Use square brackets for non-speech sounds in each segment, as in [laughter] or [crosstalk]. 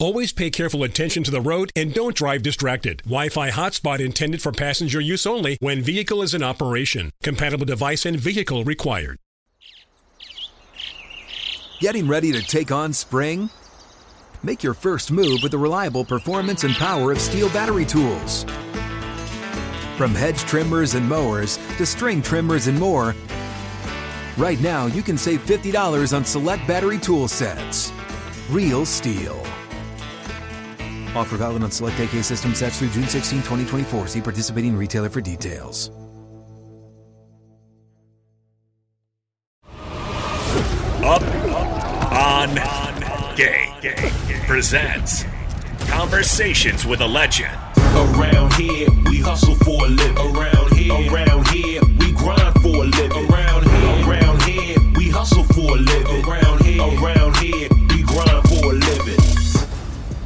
Always pay careful attention to the road and don't drive distracted. Wi-Fi hotspot intended for passenger use only when vehicle is in operation. Compatible device and vehicle required. Getting ready to take on spring? Make your first move with the reliable performance and power of STIHL battery tools. From hedge trimmers and mowers to string trimmers and more, right now you can save $50 on select battery tool sets. Real STIHL. Offer valid on select AK system sets through June 16, 2024. See participating retailer for details. Up on Game presents Conversations with a Legend. Around here, we hustle for a living. Around here, around here, we grind for a living. Around here, around here, we hustle for a living. Around here, around here,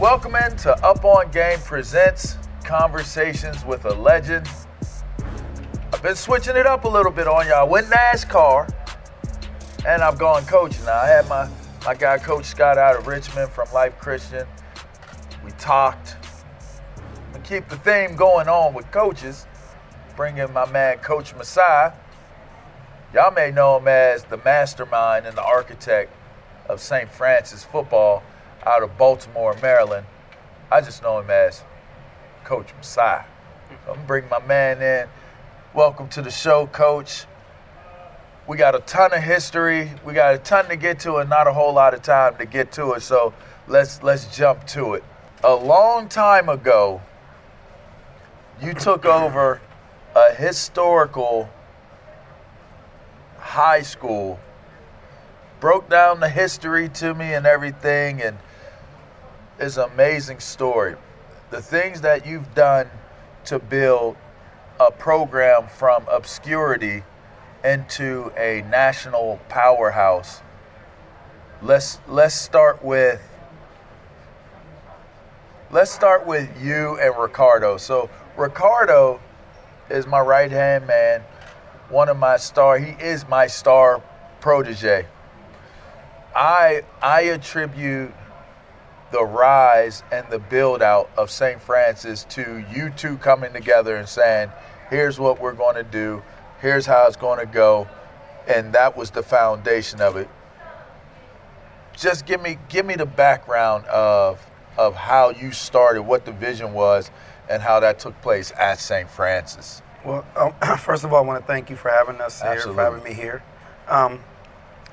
Welcome into Up on Game presents Conversations with a Legend. I've been switching it up a little bit on y'all. I went NASCAR and I've gone coaching now. I had my, my guy, Coach Scott, out of Richmond from Life Christian. We talked. We keep the theme going on with coaches. Bring in my man, Coach Messay. Y'all may know him as the mastermind and the architect of St. Frances football out of Baltimore, Maryland. I just know him as Coach. So I'm gonna bring my man in. Welcome to the show, Coach. We got a ton of history. We got a ton to get to, and not a whole lot of time to get to it. So let's let's jump to it. A long time ago, you took over a historical high school, broke down the history to me and everything, and it's an amazing story. The things that you've done to build a program from obscurity into a national powerhouse. Let's let's start with let's start with you and Ricardo. So Ricardo is my right hand man, one of my star. He is my star protege. I I attribute the rise and the build out of St. Frances to you two coming together and saying, here's what we're going to do, here's how it's going to go, and that was the foundation of it. Just give me give me the background of of how you started, what the vision was, and how that took place at St. Frances. Well, um, [clears throat] first of all, I want to thank you for having us here, Absolutely. for having me here. Um,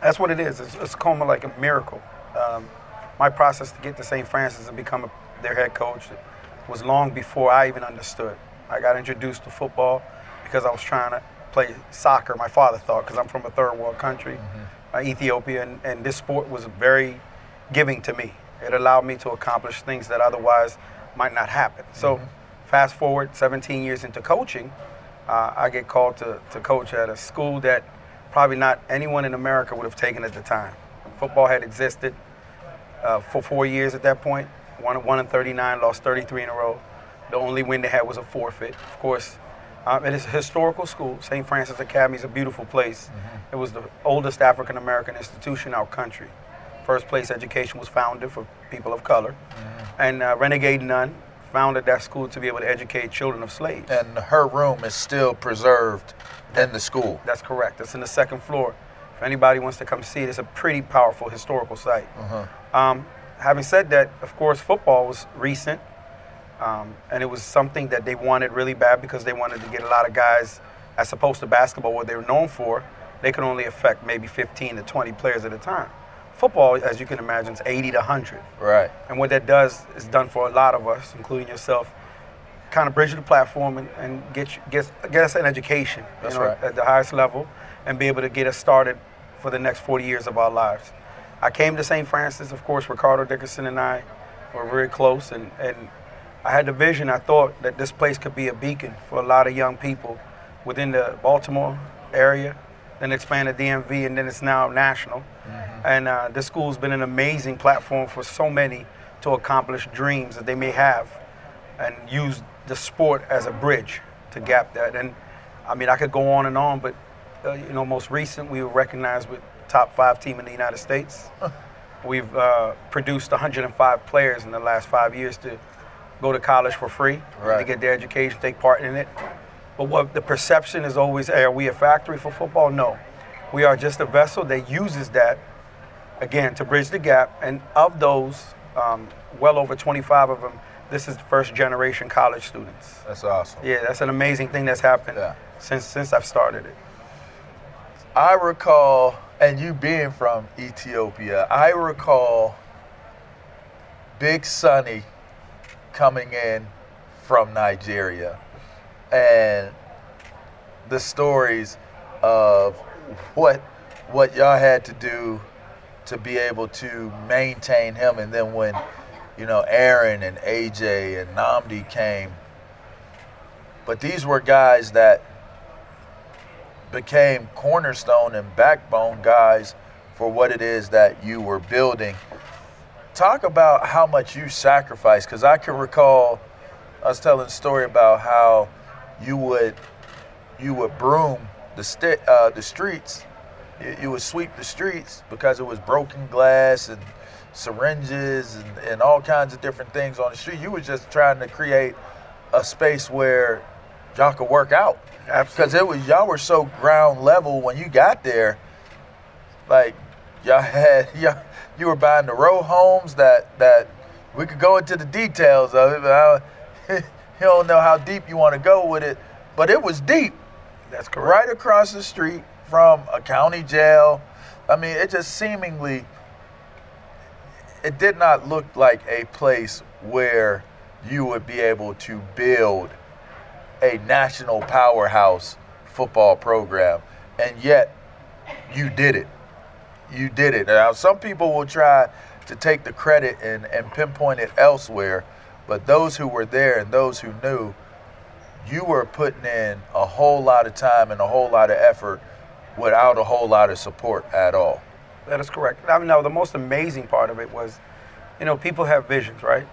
that's what it is. It's, it's kind of like a miracle. Um, my process to get to St. Frances and become a, their head coach was long before I even understood. I got introduced to football because I was trying to play soccer. My father thought because I'm from a third world country, uh, Ethiopia, and, and this sport was very giving to me. It allowed me to accomplish things that otherwise might not happen. So, fast forward 17 years into coaching, uh, I get called to, to coach at a school that probably not anyone in America would have taken at the time. Football had existed uh, for four years at that point. Won, won in 39, lost 33 in a row. The only win they had was a forfeit. Of course, um, it is a historical school. St. Frances Academy is a beautiful place. It was the oldest African American institution in our country. First place education was founded for people of color. And uh, Renegade Nun founded that school to be able to educate children of slaves. And her room is still preserved in the school. That's correct. It's in the second floor. If anybody wants to come see it, it's a pretty powerful historical site. Um, having said that, of course, football was recent, um, and it was something that they wanted really bad because they wanted to get a lot of guys, as opposed to basketball, what they were known for, they could only affect maybe 15 to 20 players at a time. Football, as you can imagine, is 80 to 100. Right. And what that does is done for a lot of us, including yourself, kind of bridge the platform and, and get, you, get, get us an education That's you know, right. at the highest level and be able to get us started for the next 40 years of our lives. I came to St. Frances, of course, Ricardo Dickerson and I were very close, and, and I had the vision, I thought that this place could be a beacon for a lot of young people within the Baltimore area, then expanded DMV, and then it's now national. And uh, this school's been an amazing platform for so many to accomplish dreams that they may have and use the sport as a bridge to gap that. And I mean, I could go on and on, but uh, you know, most recent we were recognized with top five team in the United States. [laughs] We've uh, produced 105 players in the last five years to go to college for free to get their education, take part in it. But what the perception is always, hey, are we a factory for football? No. We are just a vessel that uses that, again, to bridge the gap. And of those, um, well over 25 of them, this is first generation college students. That's awesome. Yeah, that's an amazing thing that's happened Yeah. since since I've started it. I recall, and you being from Ethiopia, I recall Big Sonny coming in from Nigeria and the stories of what what y'all had to do to be able to maintain him. And then when you know Aaron and AJ and Namdi came. But these were guys that became cornerstone and backbone guys for what it is that you were building. Talk about how much you sacrificed, because I can recall us telling a story about how you would you would broom the uh, the streets, you, you would sweep the streets because it was broken glass and syringes and, and all kinds of different things on the street. You were just trying to create a space where y'all could work out. Because it was y'all were so ground level when you got there. Like y'all [laughs] had y'all, you were buying the row homes that that we could go into the details of it, but I, [laughs] you don't know how deep you want to go with it. But it was deep, That's correct. right across the street from a county jail. I mean, it just seemingly it did not look like a place where you would be able to build a national powerhouse football program, and yet you did it. You did it. Now, some people will try to take the credit and, and pinpoint it elsewhere, but those who were there and those who knew, you were putting in a whole lot of time and a whole lot of effort without a whole lot of support at all. That is correct. Mean, now the most amazing part of it was, you know, people have visions, right?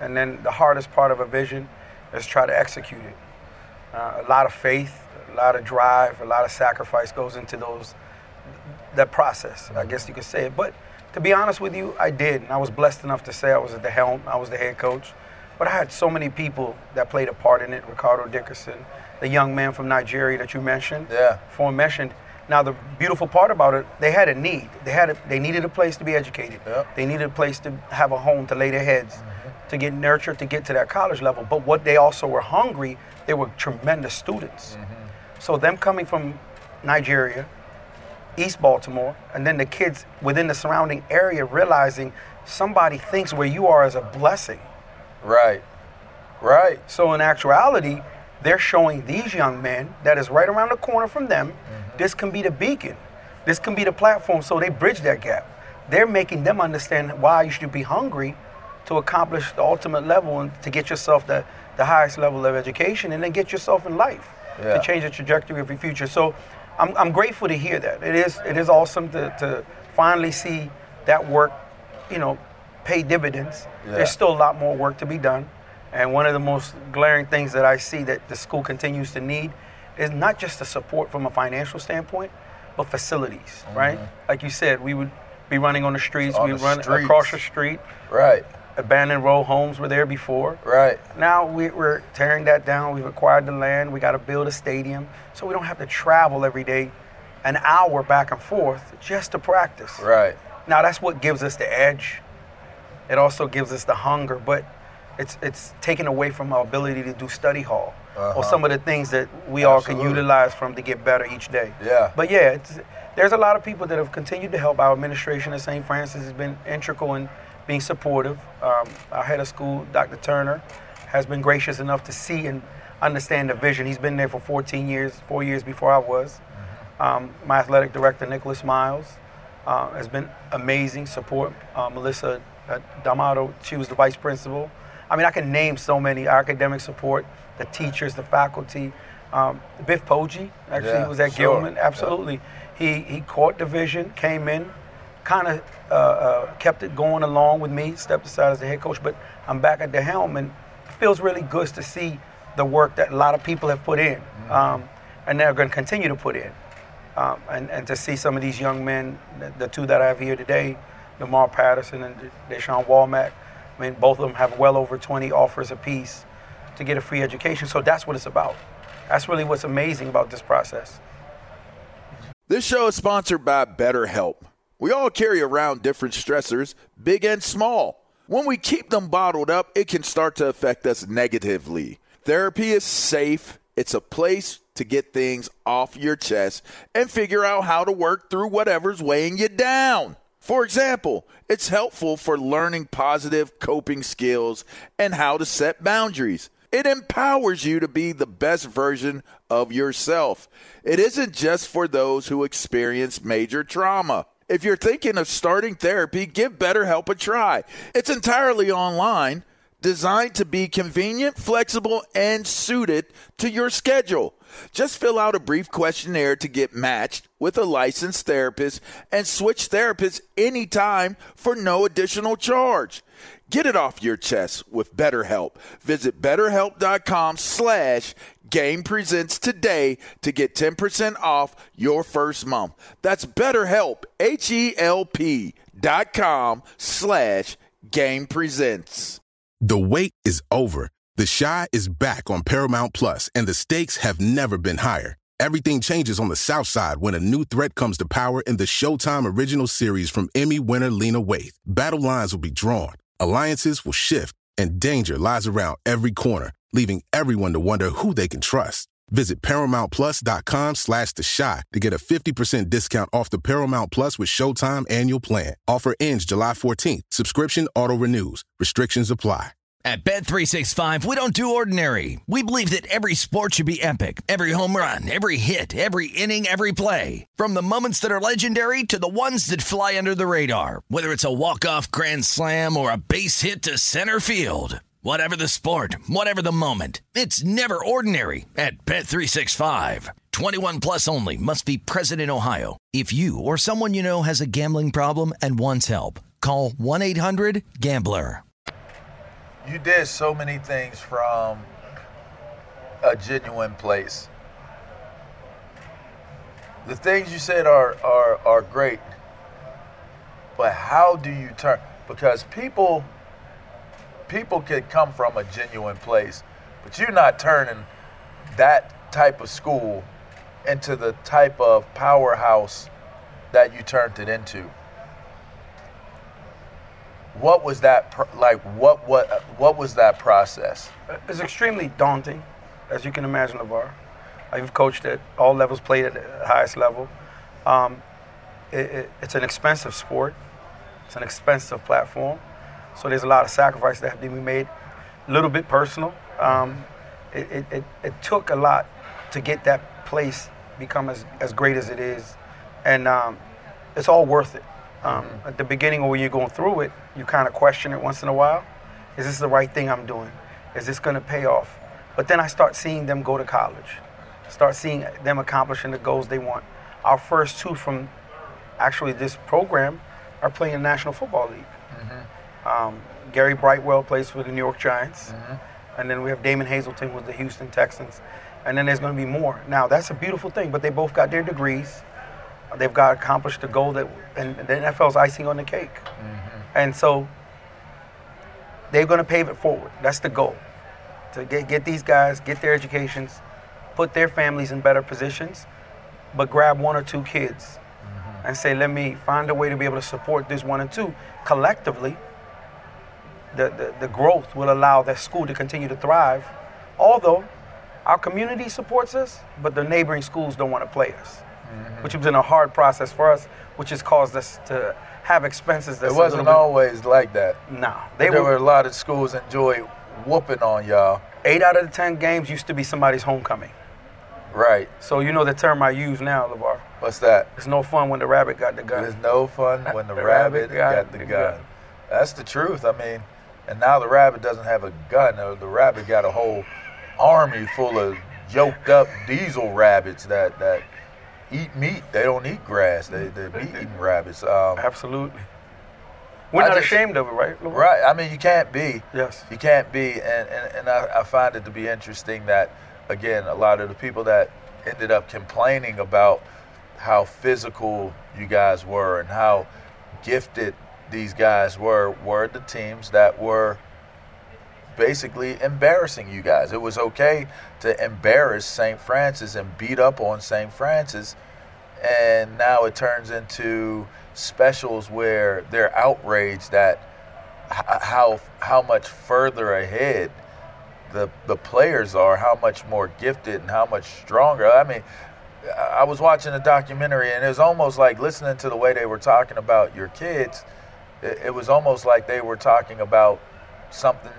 And then the hardest part of a vision is try to execute it. Uh, a lot of faith, a lot of drive, a lot of sacrifice goes into those that process. I guess you could say it. But to be honest with you, I did, and I was blessed enough to say I was at the helm. I was the head coach. But I had so many people that played a part in it. Ricardo Dickerson, the young man from Nigeria that you mentioned. Yeah. Form mentioned. Now the beautiful part about it, they had a need. They had a, they needed a place to be educated. Yep. They needed a place to have a home to lay their heads, to get nurtured, to get to that college level. But what they also were hungry, they were tremendous students. Mm-hmm. So them coming from Nigeria, East Baltimore, and then the kids within the surrounding area realizing somebody thinks where you are is a blessing. Right. Right. So in actuality, they're showing these young men that is right around the corner from them. Mm-hmm. This can be the beacon. This can be the platform. So they bridge that gap. They're making them understand why you should be hungry to accomplish the ultimate level and to get yourself the, the highest level of education and then get yourself in life Yeah. to change the trajectory of your future. So I'm, I'm grateful to hear that. It is it is awesome to, to finally see that work, you know, pay dividends. Yeah. There's still a lot more work to be done. And one of the most glaring things that I see that the school continues to need is not just the support from a financial standpoint, but facilities, right? Mm-hmm. Like you said, we would be running on the streets, On we the run streets. across the street. Right. Abandoned row homes were there before. Right. Now we, we're tearing that down. We've acquired the land. We got to build a stadium so we don't have to travel every day an hour back and forth just to practice. Right. Now that's what gives us the edge. It also gives us the hunger, but it's it's taken away from our ability to do study hall. or uh-huh. some of the things that we all can Absolutely. utilize from to get better each day. Yeah. But yeah, it's, there's a lot of people that have continued to help. Our administration at St. Frances has been integral in being supportive. Um, our head of school, Dr. Turner, has been gracious enough to see and understand the vision. He's been there for 14 years, four years before I was. Um, my athletic director, Nicholas Miles, uh, has been amazing support. Uh, Melissa uh, D'Amato, she was the vice principal. I mean, I can name so many academic support, the teachers, the faculty. Um, Biff Poggi, actually, Yeah, he was at sure. Gilman. Absolutely. He, he caught the vision, came in, kind of uh, uh, kept it going along with me, stepped aside as the head coach, but I'm back at the helm, and it feels really good to see the work that a lot of people have put in, um, and they're going to continue to put in. Um, and, and to see some of these young men, the, the two that I have here today, Lamar Patterson and Deshaun Walmack, I mean, both of them have well over 20 offers apiece to get a free education. So that's what it's about. That's really what's amazing about this process. This show is sponsored by BetterHelp. We all carry around different stressors, big and small. When we keep them bottled up, it can start to affect us negatively. Therapy is safe, it's a place to get things off your chest and figure out how to work through whatever's weighing you down. For example, it's helpful for learning positive coping skills and how to set boundaries. It empowers you to be the best version of yourself. It isn't just for those who experience major trauma. If you're thinking of starting therapy, give BetterHelp a try. It's entirely online, designed to be convenient, flexible, and suited to your schedule. Just fill out a brief questionnaire to get matched with a licensed therapist and switch therapists anytime for no additional charge. Get it off your chest with BetterHelp. Visit betterhelp.com slash game presents today to get 10% off your first month. That's betterhelp, H-E-L-P dot com slash game presents. The wait is over. The Chi is back on Paramount Plus, and the stakes have never been higher. Everything changes on the South Side when a new threat comes to power in the Showtime original series from Emmy winner Lena Waithe. Battle lines will be drawn, alliances will shift, and danger lies around every corner, leaving everyone to wonder who they can trust. Visit ParamountPlus.com slash The Chi to get a 50% discount off the Paramount Plus with Showtime annual plan. Offer ends July 14th. Subscription auto-renews. Restrictions apply. At Bet365, we don't do ordinary. We believe that every sport should be epic. Every home run, every hit, every inning, every play. From the moments that are legendary to the ones that fly under the radar. Whether it's a walk-off grand slam or a base hit to center field. Whatever the sport, whatever the moment. It's never ordinary at Bet365. 21 plus only must be present in Ohio. If you or someone you know has a gambling problem and wants help, call 1-800-GAMBLER. You did so many things from a genuine place. The things you said are are are great. But how do you turn because people people can come from a genuine place, but you're not turning that type of school into the type of powerhouse that you turned it into. What was that like? What what what was that process? It's extremely daunting, as you can imagine, LaVar. I've coached at all levels, played at the highest level. Um, it, it, it's an expensive sport. It's an expensive platform. So there's a lot of sacrifices that have to be made. A little bit personal. Um, it, it, it, it took a lot to get that place become as, as great as it is. And um, it's all worth it. Um, at the beginning when you're going through it, you kind of question it once in a while. Is this the right thing I'm doing? Is this going to pay off? But then I start seeing them go to college, start seeing them accomplishing the goals they want. Our first two from actually this program are playing in the National Football League. Um, Gary Brightwell plays for the New York Giants. Mm-hmm. And then we have Damon Hazelton with the Houston Texans. And then there's going to be more. Now, that's a beautiful thing, but they both got their degrees. They've got accomplished the goal that, and the NFL's icing on the cake. Mm-hmm. And so they're going to pave it forward. That's the goal. To get, get these guys, get their educations, put their families in better positions, but grab one or two kids mm-hmm. and say, let me find a way to be able to support this one and two. Collectively, the, the, the growth will allow that school to continue to thrive. Although our community supports us, but the neighboring schools don't want to play us, Mm-hmm. which has been a hard process for us, which has caused us to have expenses. That's It wasn't little bit- always like that. Nah, they there were, were a lot of schools enjoy whooping on y'all. eight out of the ten games used to be somebody's homecoming. Right. So you know the term I use now, LaVar. What's that? It's no fun when the rabbit got the gun. It's no fun when [laughs] the, The rabbit, rabbit got got the the gun. gun. That's the truth. I mean, and now the rabbit doesn't have a gun. The rabbit got a whole army full of yoked up diesel rabbits that that eat meat. They don't eat grass. They they're meat eating rabbits. Um, Absolutely. We're I not just- ashamed of it, right? LaVar? Right. I mean, you can't be. Yes. You can't be. And, and, and I, I find it to be interesting that, again, a lot of the people that ended up complaining about how physical you guys were and how gifted these guys were were the teams that were basically embarrassing you guys. It was okay to embarrass St. Frances and beat up on St. Frances and now it turns into specials where they're outraged that how how much further ahead the the players are, how much more gifted and how much stronger. I mean, I I was watching a documentary and it was almost like listening to the way they were talking about your kids. It, it was almost like they were talking about something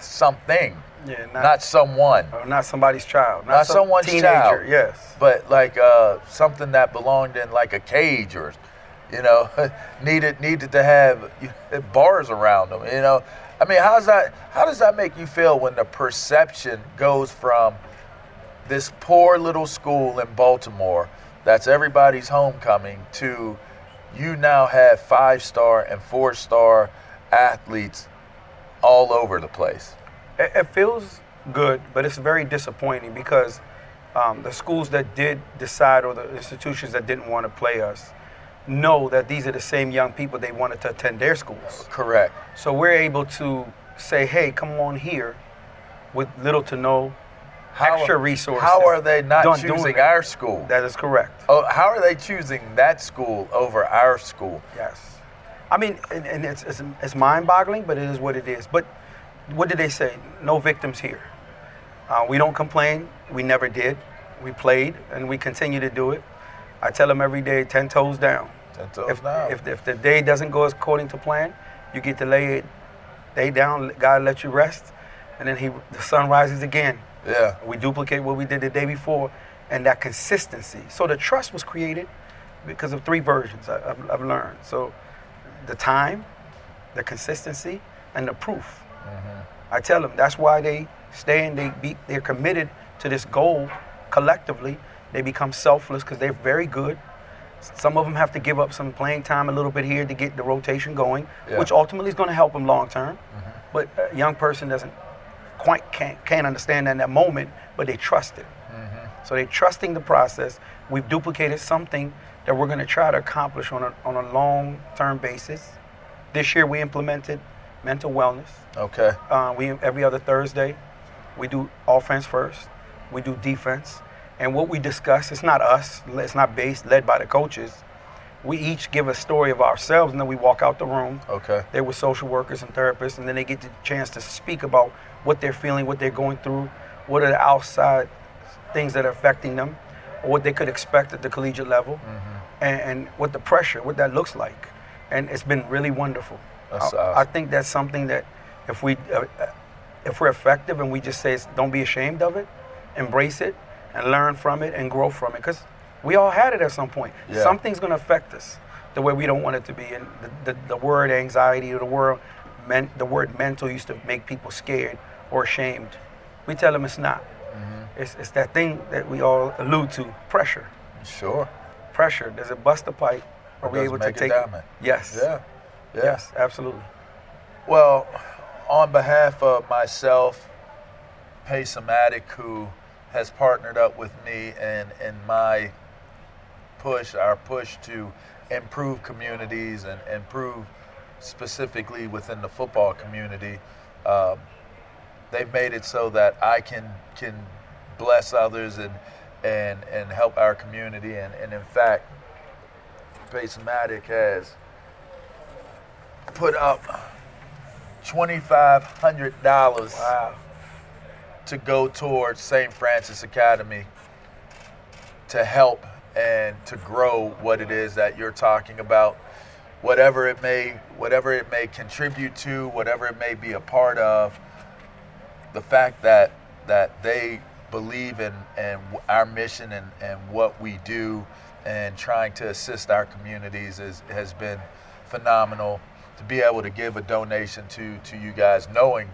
something, Yeah, not, someone or not somebody's child. not some someone's teenager, child. Yes. But like uh, something that belonged in like a cage or, you know, [laughs] needed needed to have [laughs] bars around them. You know, I mean, how's that? How does that make you feel when the perception goes from this poor little school in Baltimore that's everybody's homecoming to you now have five star and four star athletes all over the place. It, it feels good, but it's very disappointing because um, the schools that did decide or the institutions that didn't want to play us know that these are the same young people they wanted to attend their schools. Correct. So we're able to say, hey, come on here with little to no extra resources. How are they not choosing our school? That is correct. Oh, how are they choosing that school over our school? Yes. I mean, and, and it's, it's, it's mind boggling, but it is what it is. But what did they say? No victims here. Uh, we don't complain. We never did. We played and we continue to do it. I tell them every day 10 toes down. Ten toes If, down. if, if the day doesn't go according to plan, you get to lay it day down. God let you rest, and then he, the sun rises again. Yeah. We duplicate what we did the day before, and that consistency. So the trust was created because of three versions I- I've, I've learned. So the time, the consistency, and the proof. Mm-hmm. I tell them that's why they stay and they be, they're committed to this goal collectively. They become selfless because they're very good. Some of them have to give up some playing time a little bit here to get the rotation going, Yeah. which ultimately is going to help them long term. Mm-hmm. But a young person doesn't quite can't, can't understand in that moment, but they trust it. So they're trusting the process. We've duplicated something that we're going to try to accomplish on a, on a long term basis. This year we implemented mental wellness. Okay. Uh, we every other Thursday, we do offense first, we do defense, and what we discuss it's not us, it's not based led by the coaches. We each give a story of ourselves, and then we walk out the room. Okay. They're social workers and therapists, and then they get the chance to speak about what they're feeling, what they're going through, what are the outside things that are affecting them, or what they could expect at the collegiate level, Mm-hmm. and, and what the pressure, what that looks like. And it's been really wonderful. I, I think that's something that if we, uh, uh, if we're effective and we just say, don't be ashamed of it, embrace it, and learn from it and grow from it, because we all had it at some point. Yeah. Something's going to affect us the way we don't want it to be. And the, the, the word anxiety or the word, men, the word mental used to make people scared or ashamed. We tell them it's not. Mm-hmm. It's, it's that thing that we all allude to, pressure. Sure. Pressure. Does it bust the pipe? Are we able it to it take diamond? Yes. Yeah. Yeah. Yes, absolutely. Well, on behalf of myself, Pacematic, who has partnered up with me in, in my push, our push to improve communities and improve specifically within the football community, um, they've made it so that I can can bless others and and and help our community. And, and in fact, Pacematic has put up twenty five hundred dollars Wow. to go towards St. Frances Academy to help and to grow what it is that you're talking about whatever it may whatever it may contribute to whatever it may be a part of the fact that that they believe in, in our mission and, and what we do and trying to assist our communities is, has been phenomenal. To be able to give a donation to, to you guys knowing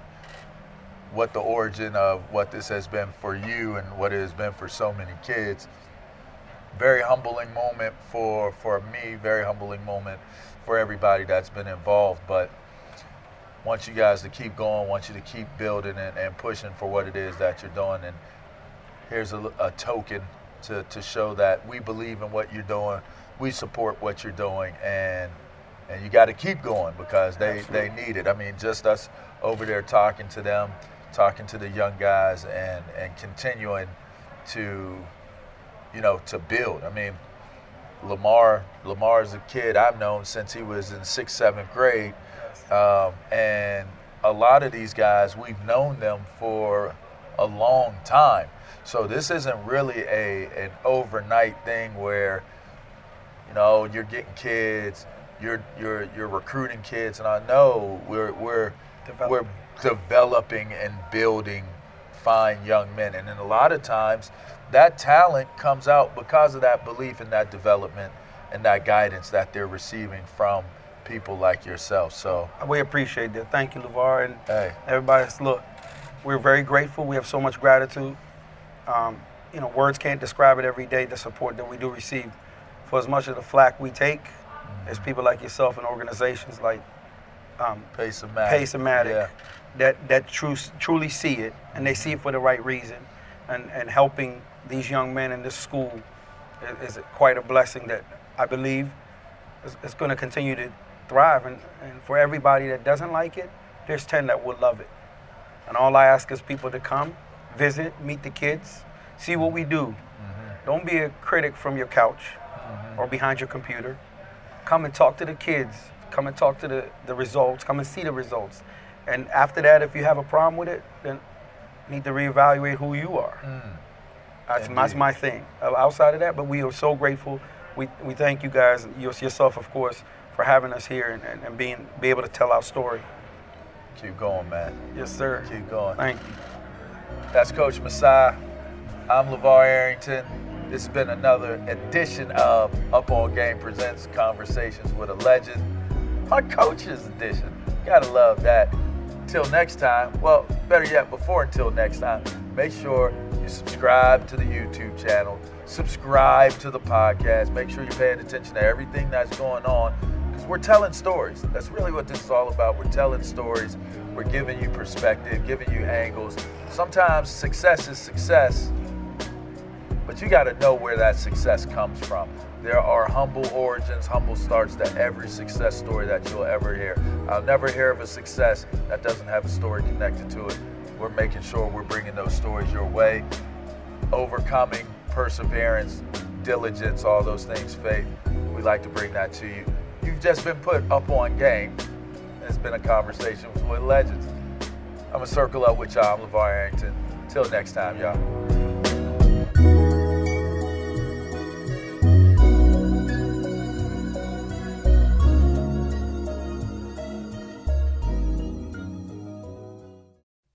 what the origin of what this has been for you and what it has been for so many kids. Very humbling moment for for me very humbling moment for everybody that's been involved but want you guys to keep going want you to keep building and, and pushing for what it is that you're doing. And here's a, a token to, to show that we believe in what you're doing. We support what you're doing. And and you got to keep going because they, they need it. I mean just us over there talking to them talking to the young guys and and continuing to you know, to build. I mean, Lamar, Lamar is a kid I've known since he was in sixth, seventh grade, um, and a lot of these guys we've known them for a long time. So this isn't really a an overnight thing where, you know, you're getting kids, you're you're you're recruiting kids, and I know we're we're developing. we're developing and building fine young men, and then a lot of times that talent comes out because of that belief in that development and that guidance that they're receiving from people like yourself. So we appreciate that. Thank you, LaVar, and hey. everybody. Look, we're very grateful. We have so much gratitude. Um, you know, words can't describe it every day. The support that we do receive, for as much of the flack we take, mm-hmm. as people like yourself and organizations like um, Pace-O-Matic, Pace-O-Matic yeah. that that true, truly see it, and they see it for the right reason, and and helping these young men in this school is, is quite a blessing that I believe is, is going to continue to thrive. And, and for everybody that doesn't like it, there's 10 that will love it. And all I ask is people to come, visit, meet the kids, see what we do. Mm-hmm. Don't be a critic from your couch mm-hmm. or behind your computer. Come and talk to the kids. Come and talk to the, the results. Come and see the results. And after that, if you have a problem with it, then need to reevaluate who you are. Mm. That's, that's my thing. Outside of that, but we are so grateful. We, we thank you guys, yourself, of course, for having us here and, and, and being be able to tell our story. Keep going, man. Yes, sir. Keep going. Thank you. That's Coach Messay. I'm LaVar Arrington. This has been another edition of Up On Game Presents Conversations with a Legend. our coach's edition. Gotta love that. Until next time, well, better yet, before until next time, make sure you subscribe to the YouTube channel, subscribe to the podcast. Make sure you're paying attention to everything that's going on because we're telling stories. That's really what this is all about. We're telling stories, we're giving you perspective, giving you angles. Sometimes success is success, but you got to know where that success comes from. There are humble origins, humble starts to every success story that you'll ever hear. I'll never hear of a success that doesn't have a story connected to it we're making sure we're bringing those stories your way. Overcoming, perseverance, diligence, all those things, faith. We like to bring that to you. You've just been put up on game. It's been a conversation with legends. I'm going to circle up with y'all. I'm LaVar Arrington. Till next time, y'all.